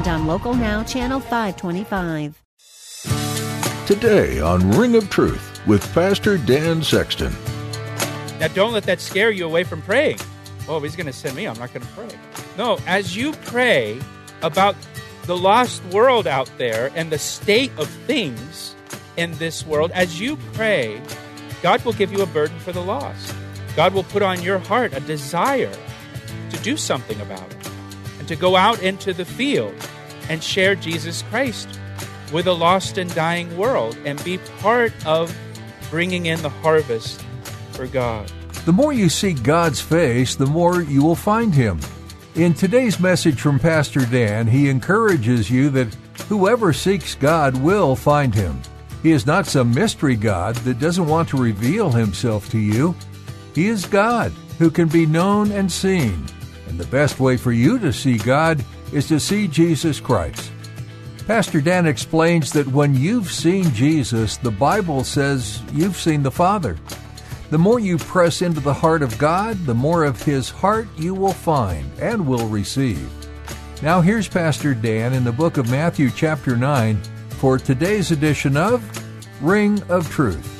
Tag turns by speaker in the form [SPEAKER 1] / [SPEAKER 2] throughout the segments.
[SPEAKER 1] and on Local Now, Channel 525.
[SPEAKER 2] Today on Ring of Truth with Pastor Dan Sexton.
[SPEAKER 3] Now, don't let that scare you away from praying. Oh, he's going to send me. I'm not going to pray. No, as you pray about the lost world out there and the state of things in this world, as you pray, God will give you a burden for the lost. God will put on your heart a desire to do something about it and to go out into the field and share Jesus Christ with a lost and dying world and be part of bringing in the harvest for God.
[SPEAKER 4] The more you seek God's face, the more you will find Him. In today's message from Pastor Dan, he encourages you that whoever seeks God will find Him. He is not some mystery God that doesn't want to reveal Himself to you. He is God who can be known and seen. And the best way for you to see God is to see Jesus Christ. Pastor Dan explains that when you've seen Jesus, the Bible says you've seen the Father. The more you press into the heart of God, the more of His heart you will find and will receive. Now, here's Pastor Dan in the book of Matthew, chapter 9, for today's edition of Ring of Truth.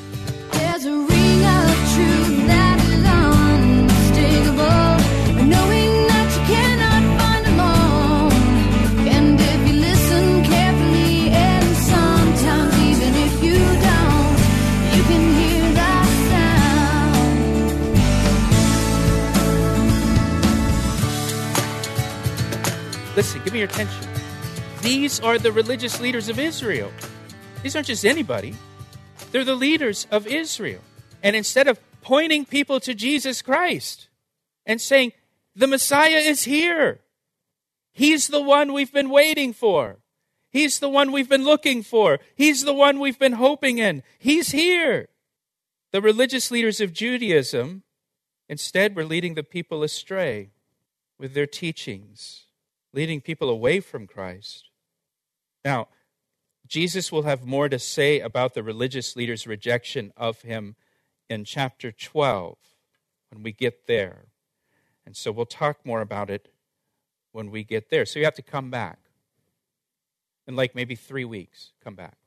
[SPEAKER 3] Your attention. These are the religious leaders of Israel. These aren't just anybody, they're the leaders of Israel. And instead of pointing people to Jesus Christ and saying, the Messiah is here, He's the one we've been waiting for. He's the one we've been looking for. He's the one we've been hoping in. He's here. The religious leaders of Judaism instead were leading the people astray with their teachings leading people away from Christ. Now, Jesus will have more to say about the religious leaders' rejection of him in chapter 12 when we get there. And so we'll talk more about it when we get there. So you have to come back. In like maybe three weeks, come back.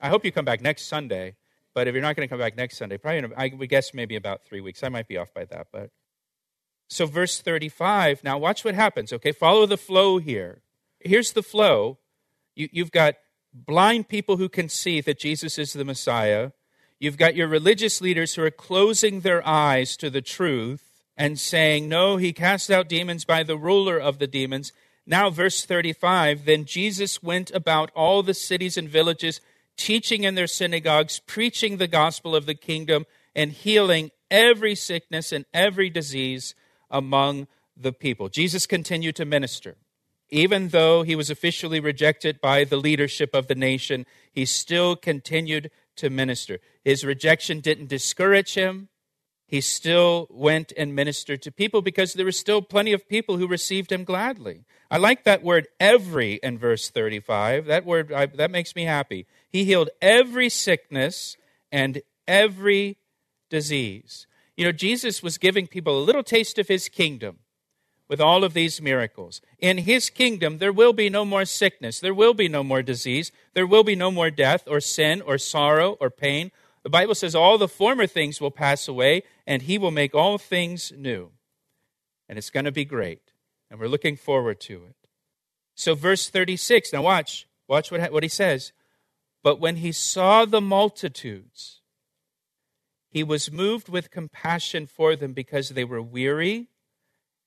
[SPEAKER 3] I hope you come back next Sunday, but if you're not going to come back next Sunday, probably, in, I would guess maybe about three weeks. I might be off by that, but so, verse 35, now watch what happens, okay? Follow the flow here. Here's the flow. You, you've got blind people who can see that Jesus is the Messiah. You've got your religious leaders who are closing their eyes to the truth and saying, No, he cast out demons by the ruler of the demons. Now, verse 35 Then Jesus went about all the cities and villages, teaching in their synagogues, preaching the gospel of the kingdom, and healing every sickness and every disease among the people. Jesus continued to minister. Even though he was officially rejected by the leadership of the nation, he still continued to minister. His rejection didn't discourage him. He still went and ministered to people because there were still plenty of people who received him gladly. I like that word every in verse 35. That word I, that makes me happy. He healed every sickness and every disease. You know, Jesus was giving people a little taste of his kingdom with all of these miracles. In his kingdom, there will be no more sickness, there will be no more disease, there will be no more death or sin or sorrow or pain. The Bible says all the former things will pass away, and he will make all things new. And it's going to be great. And we're looking forward to it. So, verse 36, now watch, watch what, what he says. But when he saw the multitudes, he was moved with compassion for them because they were weary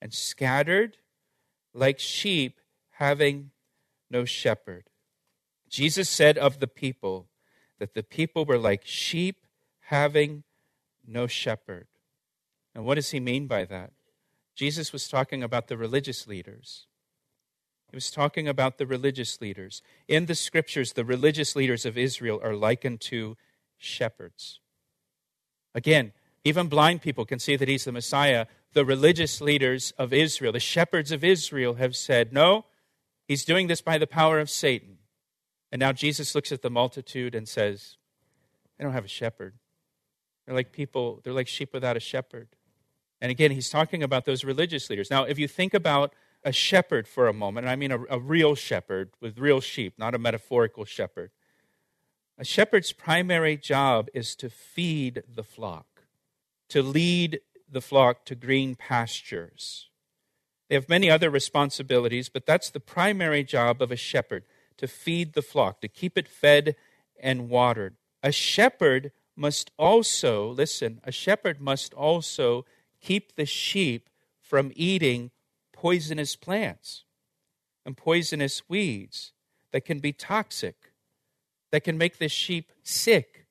[SPEAKER 3] and scattered like sheep having no shepherd. Jesus said of the people that the people were like sheep having no shepherd. And what does he mean by that? Jesus was talking about the religious leaders. He was talking about the religious leaders. In the scriptures, the religious leaders of Israel are likened to shepherds. Again, even blind people can see that he's the Messiah. The religious leaders of Israel, the shepherds of Israel, have said, No, he's doing this by the power of Satan. And now Jesus looks at the multitude and says, They don't have a shepherd. They're like people, they're like sheep without a shepherd. And again, he's talking about those religious leaders. Now, if you think about a shepherd for a moment, I mean a, a real shepherd with real sheep, not a metaphorical shepherd. A shepherd's primary job is to feed the flock, to lead the flock to green pastures. They have many other responsibilities, but that's the primary job of a shepherd to feed the flock, to keep it fed and watered. A shepherd must also, listen, a shepherd must also keep the sheep from eating poisonous plants and poisonous weeds that can be toxic, that can make the sheep sick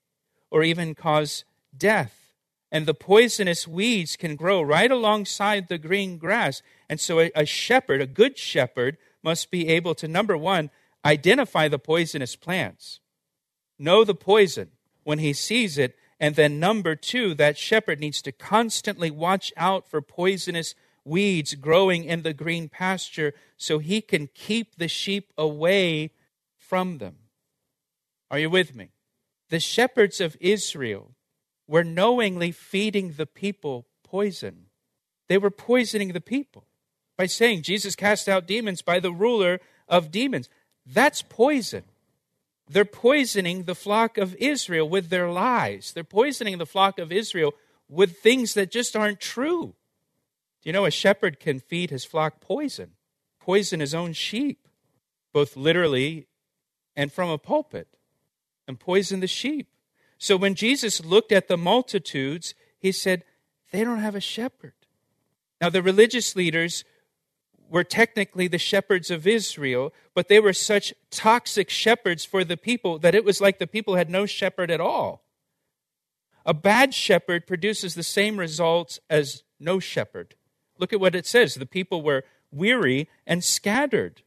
[SPEAKER 3] or even cause death. And the poisonous weeds can grow right alongside the green grass. And so a, a shepherd, a good shepherd, must be able to, number one, identify the poisonous plants, know the poison when he sees it, and then number two, that shepherd needs to constantly watch out for poisonous weeds growing in the green pasture so he can keep the sheep away from them. Are you with me? The shepherds of Israel were knowingly feeding the people poison. They were poisoning the people by saying Jesus cast out demons by the ruler of demons. That's poison. They're poisoning the flock of Israel with their lies. They're poisoning the flock of Israel with things that just aren't true. Do you know a shepherd can feed his flock poison, poison his own sheep, both literally and from a pulpit, and poison the sheep? So when Jesus looked at the multitudes, he said, They don't have a shepherd. Now, the religious leaders were technically the shepherds of Israel, but they were such toxic shepherds for the people that it was like the people had no shepherd at all. A bad shepherd produces the same results as no shepherd. Look at what it says the people were weary and scattered.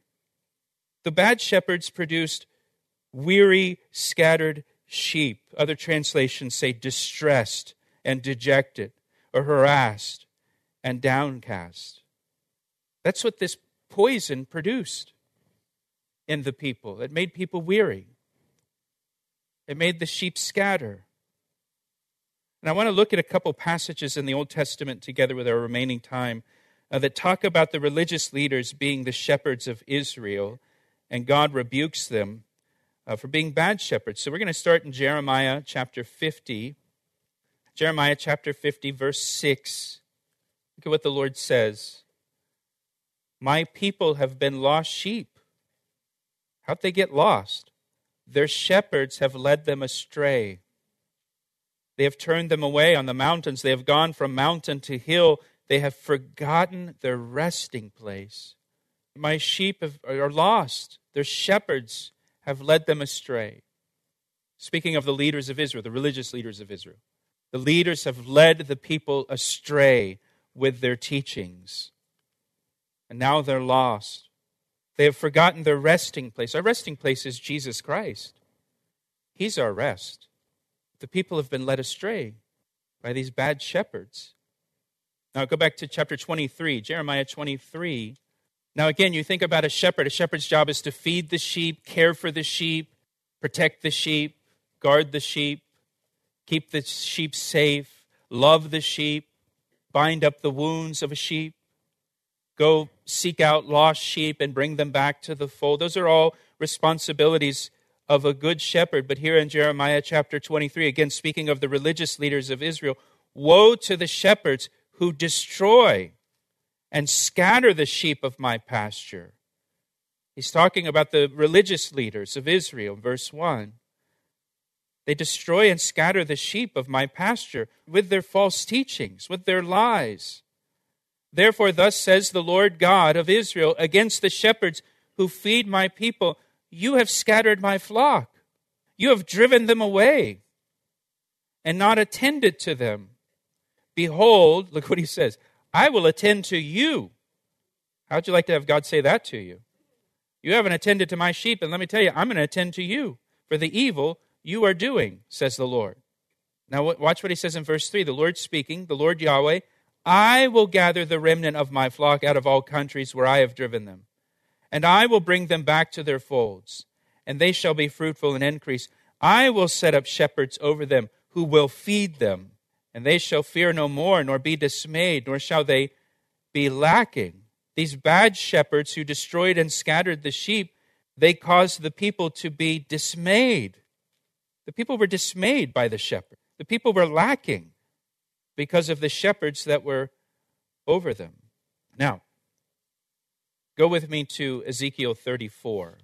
[SPEAKER 3] The bad shepherds produced weary, scattered sheep. Other translations say distressed and dejected, or harassed and downcast. That's what this poison produced in the people. It made people weary, it made the sheep scatter. And I want to look at a couple passages in the Old Testament together with our remaining time uh, that talk about the religious leaders being the shepherds of Israel, and God rebukes them uh, for being bad shepherds. So we're going to start in Jeremiah chapter 50. Jeremiah chapter 50, verse 6. Look at what the Lord says. My people have been lost sheep. How'd they get lost? Their shepherds have led them astray. They have turned them away on the mountains. They have gone from mountain to hill. They have forgotten their resting place. My sheep have, are lost. Their shepherds have led them astray. Speaking of the leaders of Israel, the religious leaders of Israel, the leaders have led the people astray with their teachings. And now they're lost. They have forgotten their resting place. Our resting place is Jesus Christ. He's our rest the people have been led astray by these bad shepherds. Now go back to chapter 23, Jeremiah 23. Now, again, you think about a shepherd. A shepherd's job is to feed the sheep, care for the sheep, protect the sheep, guard the sheep, keep the sheep safe, love the sheep, bind up the wounds of a sheep, go seek out lost sheep and bring them back to the fold. Those are all responsibilities of a good shepherd. But here in Jeremiah chapter 23, again speaking of the religious leaders of Israel, woe to the shepherds who destroy and scatter the sheep of my pasture. He's talking about the religious leaders of Israel, verse 1. They destroy and scatter the sheep of my pasture with their false teachings, with their lies. Therefore, thus says the Lord God of Israel against the shepherds who feed my people you have scattered my flock. You have driven them away and not attended to them. Behold, look what he says I will attend to you. How'd you like to have God say that to you? You haven't attended to my sheep, and let me tell you, I'm going to attend to you for the evil you are doing, says the Lord. Now, watch what he says in verse 3 The Lord speaking, the Lord Yahweh, I will gather the remnant of my flock out of all countries where I have driven them, and I will bring them back to their folds, and they shall be fruitful and increase. I will set up shepherds over them who will feed them, and they shall fear no more, nor be dismayed, nor shall they be lacking. These bad shepherds who destroyed and scattered the sheep, they caused the people to be dismayed. The people were dismayed by the shepherd. The people were lacking because of the shepherds that were over them. Now, go with me to Ezekiel 34.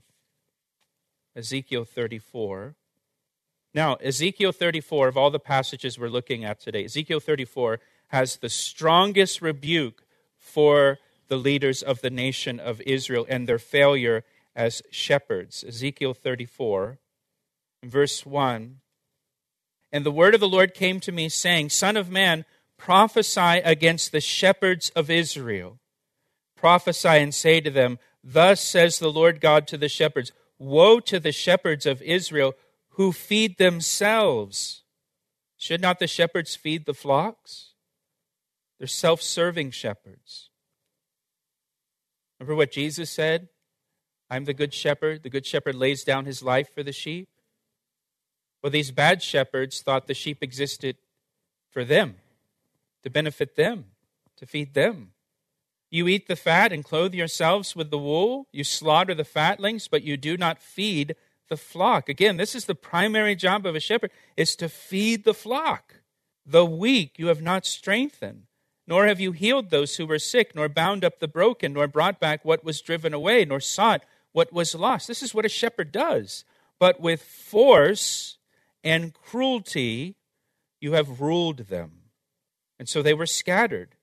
[SPEAKER 3] Ezekiel 34. Now, Ezekiel 34, of all the passages we're looking at today, Ezekiel 34 has the strongest rebuke for the leaders of the nation of Israel and their failure as shepherds. Ezekiel 34, verse 1. And the word of the Lord came to me, saying, Son of man, prophesy against the shepherds of Israel. Prophesy and say to them, Thus says the Lord God to the shepherds Woe to the shepherds of Israel who feed themselves. Should not the shepherds feed the flocks? They're self serving shepherds. Remember what Jesus said? I'm the good shepherd. The good shepherd lays down his life for the sheep. Well, these bad shepherds thought the sheep existed for them, to benefit them, to feed them. You eat the fat and clothe yourselves with the wool. You slaughter the fatlings, but you do not feed the flock. Again, this is the primary job of a shepherd, is to feed the flock. The weak you have not strengthened, nor have you healed those who were sick, nor bound up the broken, nor brought back what was driven away, nor sought what was lost. This is what a shepherd does. But with force and cruelty, you have ruled them. And so they were scattered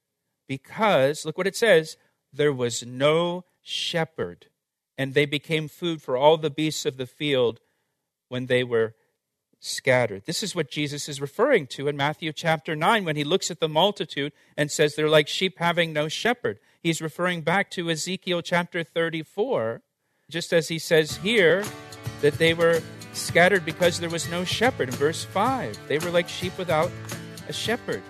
[SPEAKER 3] because, look what it says, there was no shepherd. And they became food for all the beasts of the field when they were scattered. This is what Jesus is referring to in Matthew chapter 9 when he looks at the multitude and says they're like sheep having no shepherd. He's referring back to Ezekiel chapter 34, just as he says here that they were scattered because there was no shepherd in verse 5. They were like sheep without a shepherd.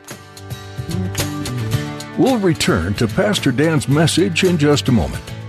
[SPEAKER 2] We'll return to Pastor Dan's message in just a moment.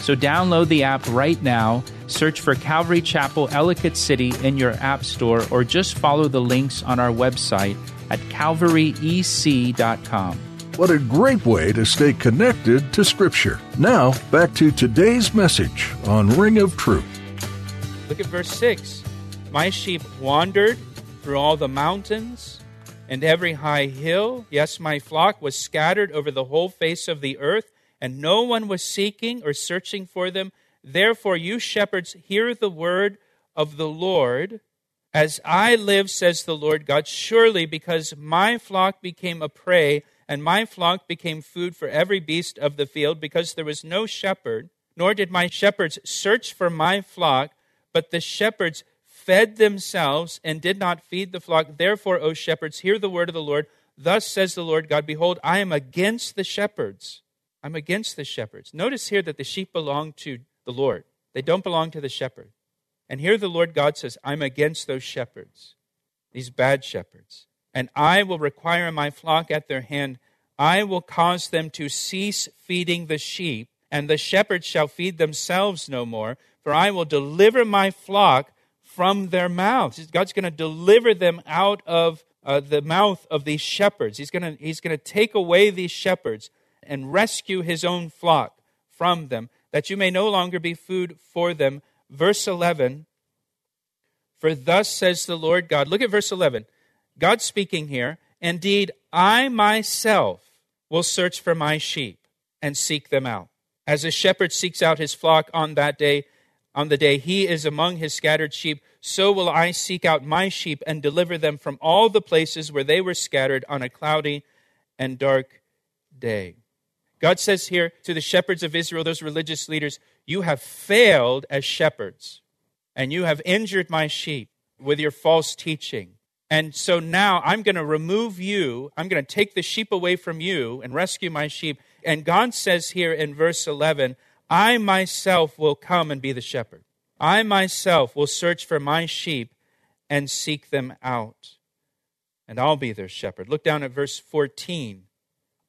[SPEAKER 5] So download the app right now, search for Calvary Chapel Ellicott City in your app store, or just follow the links on our website at calvaryec.com.
[SPEAKER 2] What a great way to stay connected to Scripture. Now, back to today's message on Ring of Truth.
[SPEAKER 3] Look at verse 6. My sheep wandered through all the mountains and every high hill. Yes, my flock was scattered over the whole face of the earth, and no one was seeking or searching for them. Therefore, you shepherds, hear the word of the Lord. As I live, says the Lord God, surely because my flock became a prey, and my flock became food for every beast of the field, because there was no shepherd, nor did my shepherds search for my flock, but the shepherds fed themselves and did not feed the flock. Therefore, O shepherds, hear the word of the Lord. Thus says the Lord God Behold, I am against the shepherds. I'm against the shepherds. Notice here that the sheep belong to the Lord, they don't belong to the shepherd. And here the Lord God says, I'm against those shepherds, these bad shepherds. And I will require my flock at their hand. I will cause them to cease feeding the sheep, and the shepherds shall feed themselves no more. For I will deliver my flock from their mouths. God's going to deliver them out of uh, the mouth of these shepherds. He's going to he's going to take away these shepherds and rescue his own flock from them, that you may no longer be food for them. Verse 11 For thus says the Lord God. Look at verse 11. God speaking here. Indeed, I myself will search for my sheep and seek them out. As a shepherd seeks out his flock on that day, on the day he is among his scattered sheep, so will I seek out my sheep and deliver them from all the places where they were scattered on a cloudy and dark day. God says here to the shepherds of Israel, those religious leaders, You have failed as shepherds, and you have injured my sheep with your false teaching. And so now I'm going to remove you. I'm going to take the sheep away from you and rescue my sheep. And God says here in verse 11, I myself will come and be the shepherd. I myself will search for my sheep and seek them out. And I'll be their shepherd. Look down at verse 14.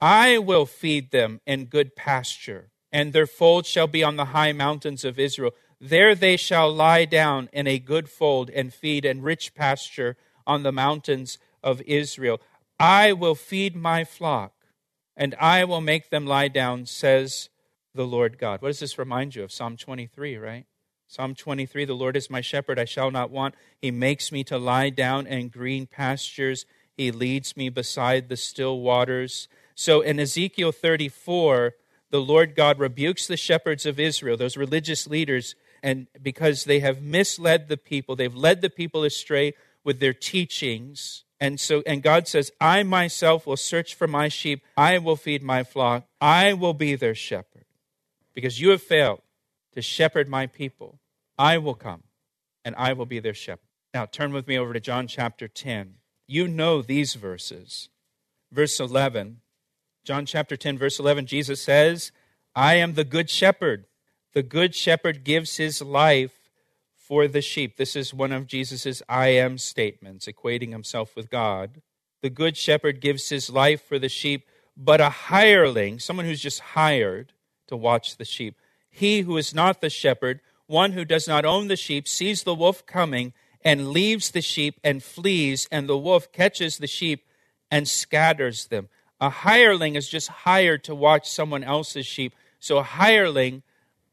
[SPEAKER 3] I will feed them in good pasture, and their fold shall be on the high mountains of Israel. There they shall lie down in a good fold and feed in rich pasture on the mountains of Israel. I will feed my flock, and I will make them lie down, says the Lord God. What does this remind you of? Psalm 23, right? Psalm 23 The Lord is my shepherd, I shall not want. He makes me to lie down in green pastures, He leads me beside the still waters. So in Ezekiel 34, the Lord God rebukes the shepherds of Israel, those religious leaders, and because they have misled the people, they've led the people astray with their teachings. And so and God says, I myself will search for my sheep, I will feed my flock, I will be their shepherd because you have failed to shepherd my people, I will come and I will be their shepherd. Now, turn with me over to John chapter 10. You know these verses. Verse 11, John chapter 10, verse 11, Jesus says, I am the good shepherd. The good shepherd gives his life for the sheep. This is one of Jesus' I am statements, equating himself with God. The good shepherd gives his life for the sheep, but a hireling, someone who's just hired, to watch the sheep. He who is not the shepherd, one who does not own the sheep, sees the wolf coming and leaves the sheep and flees, and the wolf catches the sheep and scatters them. A hireling is just hired to watch someone else's sheep. So a hireling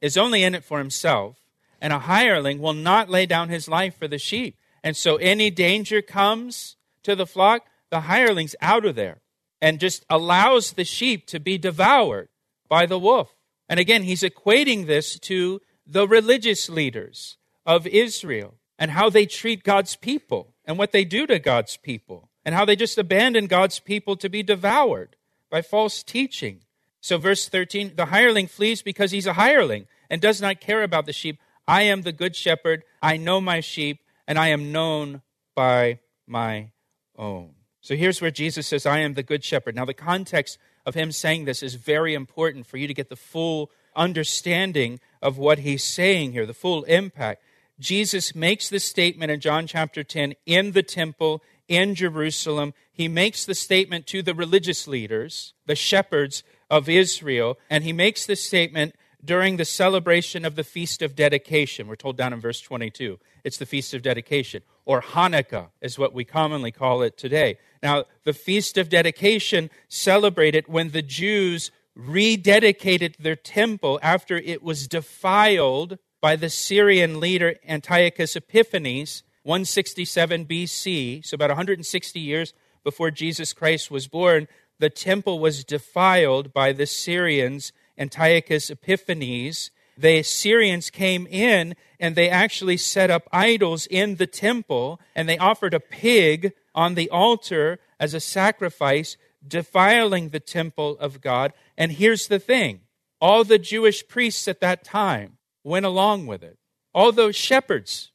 [SPEAKER 3] is only in it for himself, and a hireling will not lay down his life for the sheep. And so any danger comes to the flock, the hireling's out of there and just allows the sheep to be devoured by the wolf. And again, he's equating this to the religious leaders of Israel and how they treat God's people and what they do to God's people and how they just abandon God's people to be devoured by false teaching. So, verse 13 the hireling flees because he's a hireling and does not care about the sheep. I am the good shepherd. I know my sheep, and I am known by my own. So, here's where Jesus says, I am the good shepherd. Now, the context of him saying this is very important for you to get the full understanding of what he's saying here, the full impact. Jesus makes this statement in John chapter 10 in the temple in Jerusalem. He makes the statement to the religious leaders, the shepherds of Israel, and he makes this statement during the celebration of the Feast of Dedication. We're told down in verse 22. It's the Feast of Dedication, or Hanukkah is what we commonly call it today. Now, the Feast of Dedication celebrated when the Jews rededicated their temple after it was defiled by the Syrian leader Antiochus Epiphanes, 167 BC, so about 160 years before Jesus Christ was born. The temple was defiled by the Syrians Antiochus Epiphanes, the Syrians came in and they actually set up idols in the temple and they offered a pig on the altar as a sacrifice, defiling the temple of God. And here's the thing all the Jewish priests at that time went along with it. All those shepherds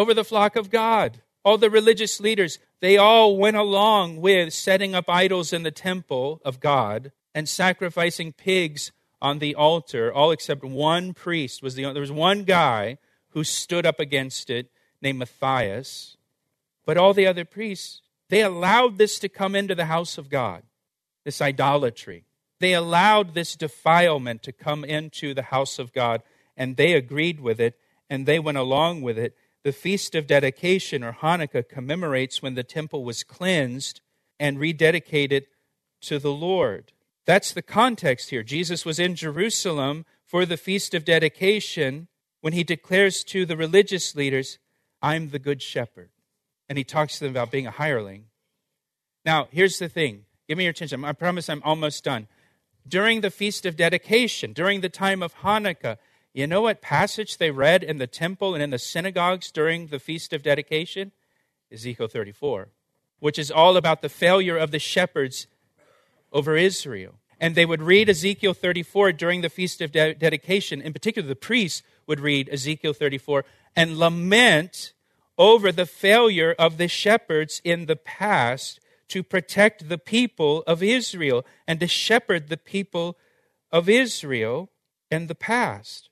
[SPEAKER 3] over the flock of God, all the religious leaders, they all went along with setting up idols in the temple of God and sacrificing pigs on the altar, all except one priest was the there was one guy who stood up against it named Matthias, but all the other priests they allowed this to come into the house of God, this idolatry. They allowed this defilement to come into the house of God, and they agreed with it, and they went along with it. The Feast of Dedication, or Hanukkah, commemorates when the temple was cleansed and rededicated to the Lord. That's the context here. Jesus was in Jerusalem for the Feast of Dedication when he declares to the religious leaders, I'm the Good Shepherd. And he talks to them about being a hireling. Now, here's the thing. Give me your attention. I promise I'm almost done. During the Feast of Dedication, during the time of Hanukkah, You know what passage they read in the temple and in the synagogues during the Feast of Dedication? Ezekiel 34, which is all about the failure of the shepherds over Israel. And they would read Ezekiel 34 during the Feast of De- Dedication. In particular, the priests would read Ezekiel 34 and lament over the failure of the shepherds in the past to protect the people of Israel and to shepherd the people of Israel in the past.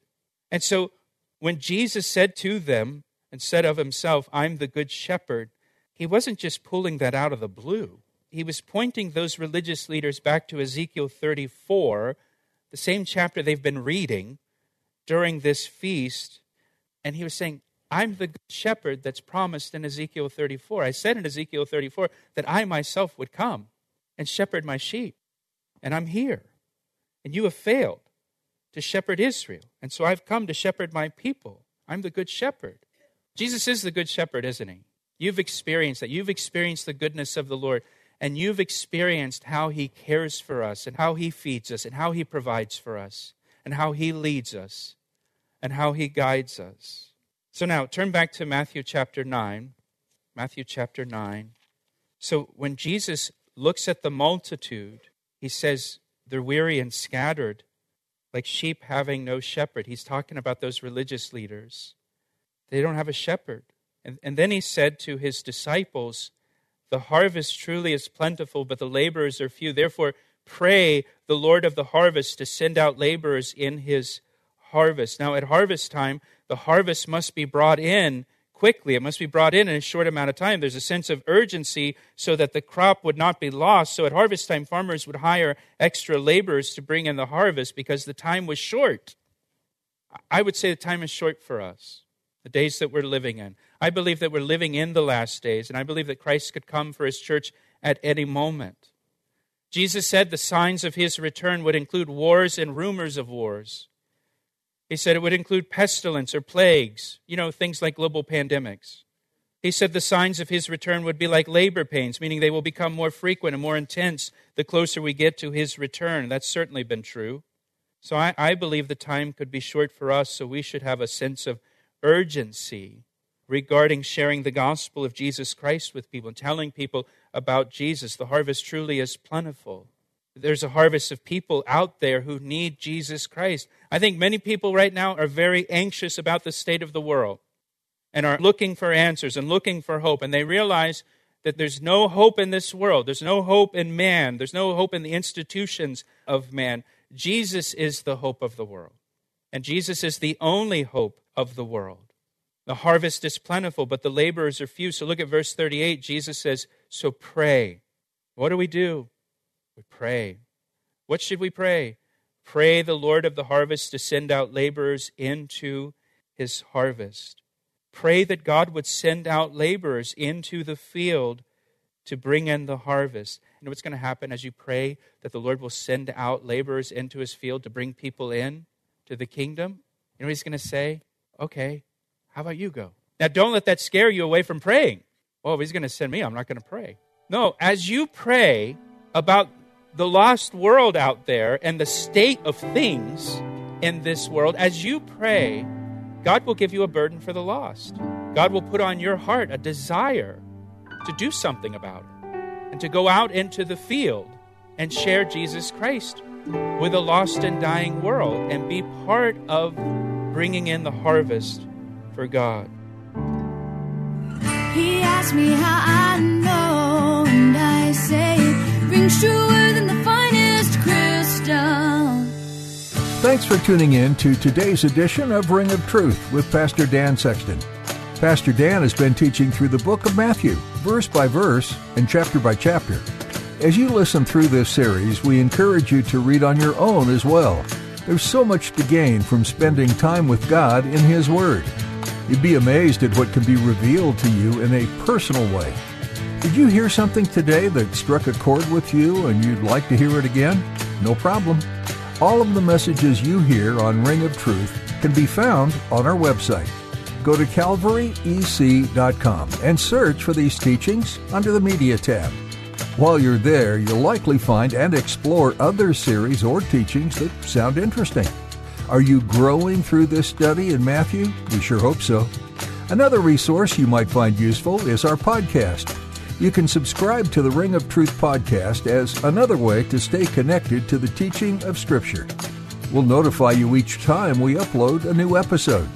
[SPEAKER 3] And so when Jesus said to them and said of himself, I'm the good shepherd, he wasn't just pulling that out of the blue. He was pointing those religious leaders back to Ezekiel 34, the same chapter they've been reading during this feast. And he was saying, I'm the good shepherd that's promised in Ezekiel 34. I said in Ezekiel 34 that I myself would come and shepherd my sheep. And I'm here. And you have failed to shepherd Israel. And so I've come to shepherd my people. I'm the good shepherd. Jesus is the good shepherd, isn't he? You've experienced that. You've experienced the goodness of the Lord. And you've experienced how he cares for us and how he feeds us and how he provides for us and how he leads us and how he guides us. So now turn back to Matthew chapter 9. Matthew chapter 9. So when Jesus looks at the multitude, he says, They're weary and scattered, like sheep having no shepherd. He's talking about those religious leaders. They don't have a shepherd. And, and then he said to his disciples, The harvest truly is plentiful, but the laborers are few. Therefore, pray the Lord of the harvest to send out laborers in his harvest. Now, at harvest time, the harvest must be brought in quickly. It must be brought in in a short amount of time. There's a sense of urgency so that the crop would not be lost. So at harvest time, farmers would hire extra laborers to bring in the harvest because the time was short. I would say the time is short for us, the days that we're living in. I believe that we're living in the last days, and I believe that Christ could come for his church at any moment. Jesus said the signs of his return would include wars and rumors of wars. He said it would include pestilence or plagues, you know, things like global pandemics. He said the signs of his return would be like labor pains, meaning they will become more frequent and more intense the closer we get to his return. That's certainly been true. So I, I believe the time could be short for us, so we should have a sense of urgency regarding sharing the gospel of Jesus Christ with people and telling people about Jesus. The harvest truly is plentiful there's a harvest of people out there who need Jesus Christ. I think many people right now are very anxious about the state of the world and are looking for answers and looking for hope. And they realize that there's no hope in this world, there's no hope in man, there's no hope in the institutions of man. Jesus is the hope of the world. And Jesus is the only hope of the world. The harvest is plentiful, but the laborers are few. So look at verse 38. Jesus says, So pray. What do we do? We pray. What should we pray? Pray the Lord of the harvest to send out laborers into his harvest. Pray that God would send out laborers into the field to bring in the harvest. Know what's going to happen as you pray that the Lord will send out laborers into his field to bring people in to the kingdom? You know he's going to say? Okay, how about you go? Now, don't let that scare you away from praying. Oh, he's going to send me. I'm not going to pray. No, as you pray about the lost world out there and the state of things in this world, as you pray, God will give you a burden for the lost. God will put on your heart a desire to do something about it and to go out into the field and share Jesus Christ with a lost and dying world and be part of bringing in the harvest for God. He asked me how I know, and I say rings true.
[SPEAKER 2] Thanks for tuning in to today's edition of Ring of Truth with Pastor Dan Sexton. Pastor Dan has been teaching through the book of Matthew, verse by verse and chapter by chapter. As you listen through this series, we encourage you to read on your own as well. There's so much to gain from spending time with God in His Word. You'd be amazed at what can be revealed to you in a personal way. Did you hear something today that struck a chord with you and you'd like to hear it again? No problem. All of the messages you hear on Ring of Truth can be found on our website. Go to calvaryec.com and search for these teachings under the Media tab. While you're there, you'll likely find and explore other series or teachings that sound interesting. Are you growing through this study in Matthew? We sure hope so. Another resource you might find useful is our podcast. You can subscribe to the Ring of Truth podcast as another way to stay connected to the teaching of Scripture. We'll notify you each time we upload a new episode.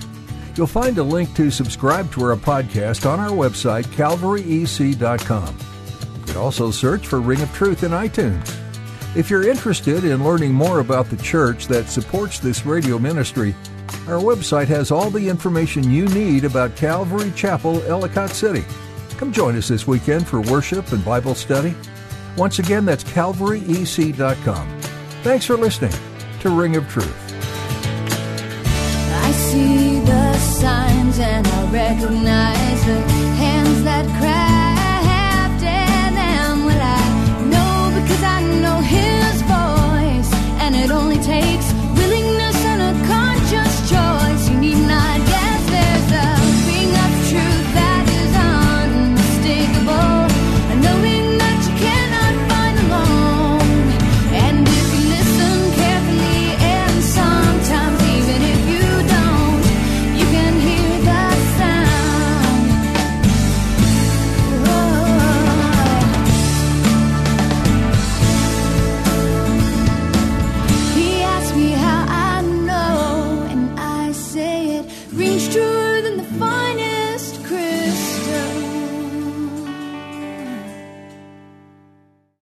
[SPEAKER 2] You'll find a link to subscribe to our podcast on our website, calvaryec.com. You can also search for Ring of Truth in iTunes. If you're interested in learning more about the church that supports this radio ministry, our website has all the information you need about Calvary Chapel, Ellicott City. Come join us this weekend for worship and Bible study. Once again, that's calvaryec.com. Thanks for listening to Ring of Truth.
[SPEAKER 6] I see the signs and I recognize the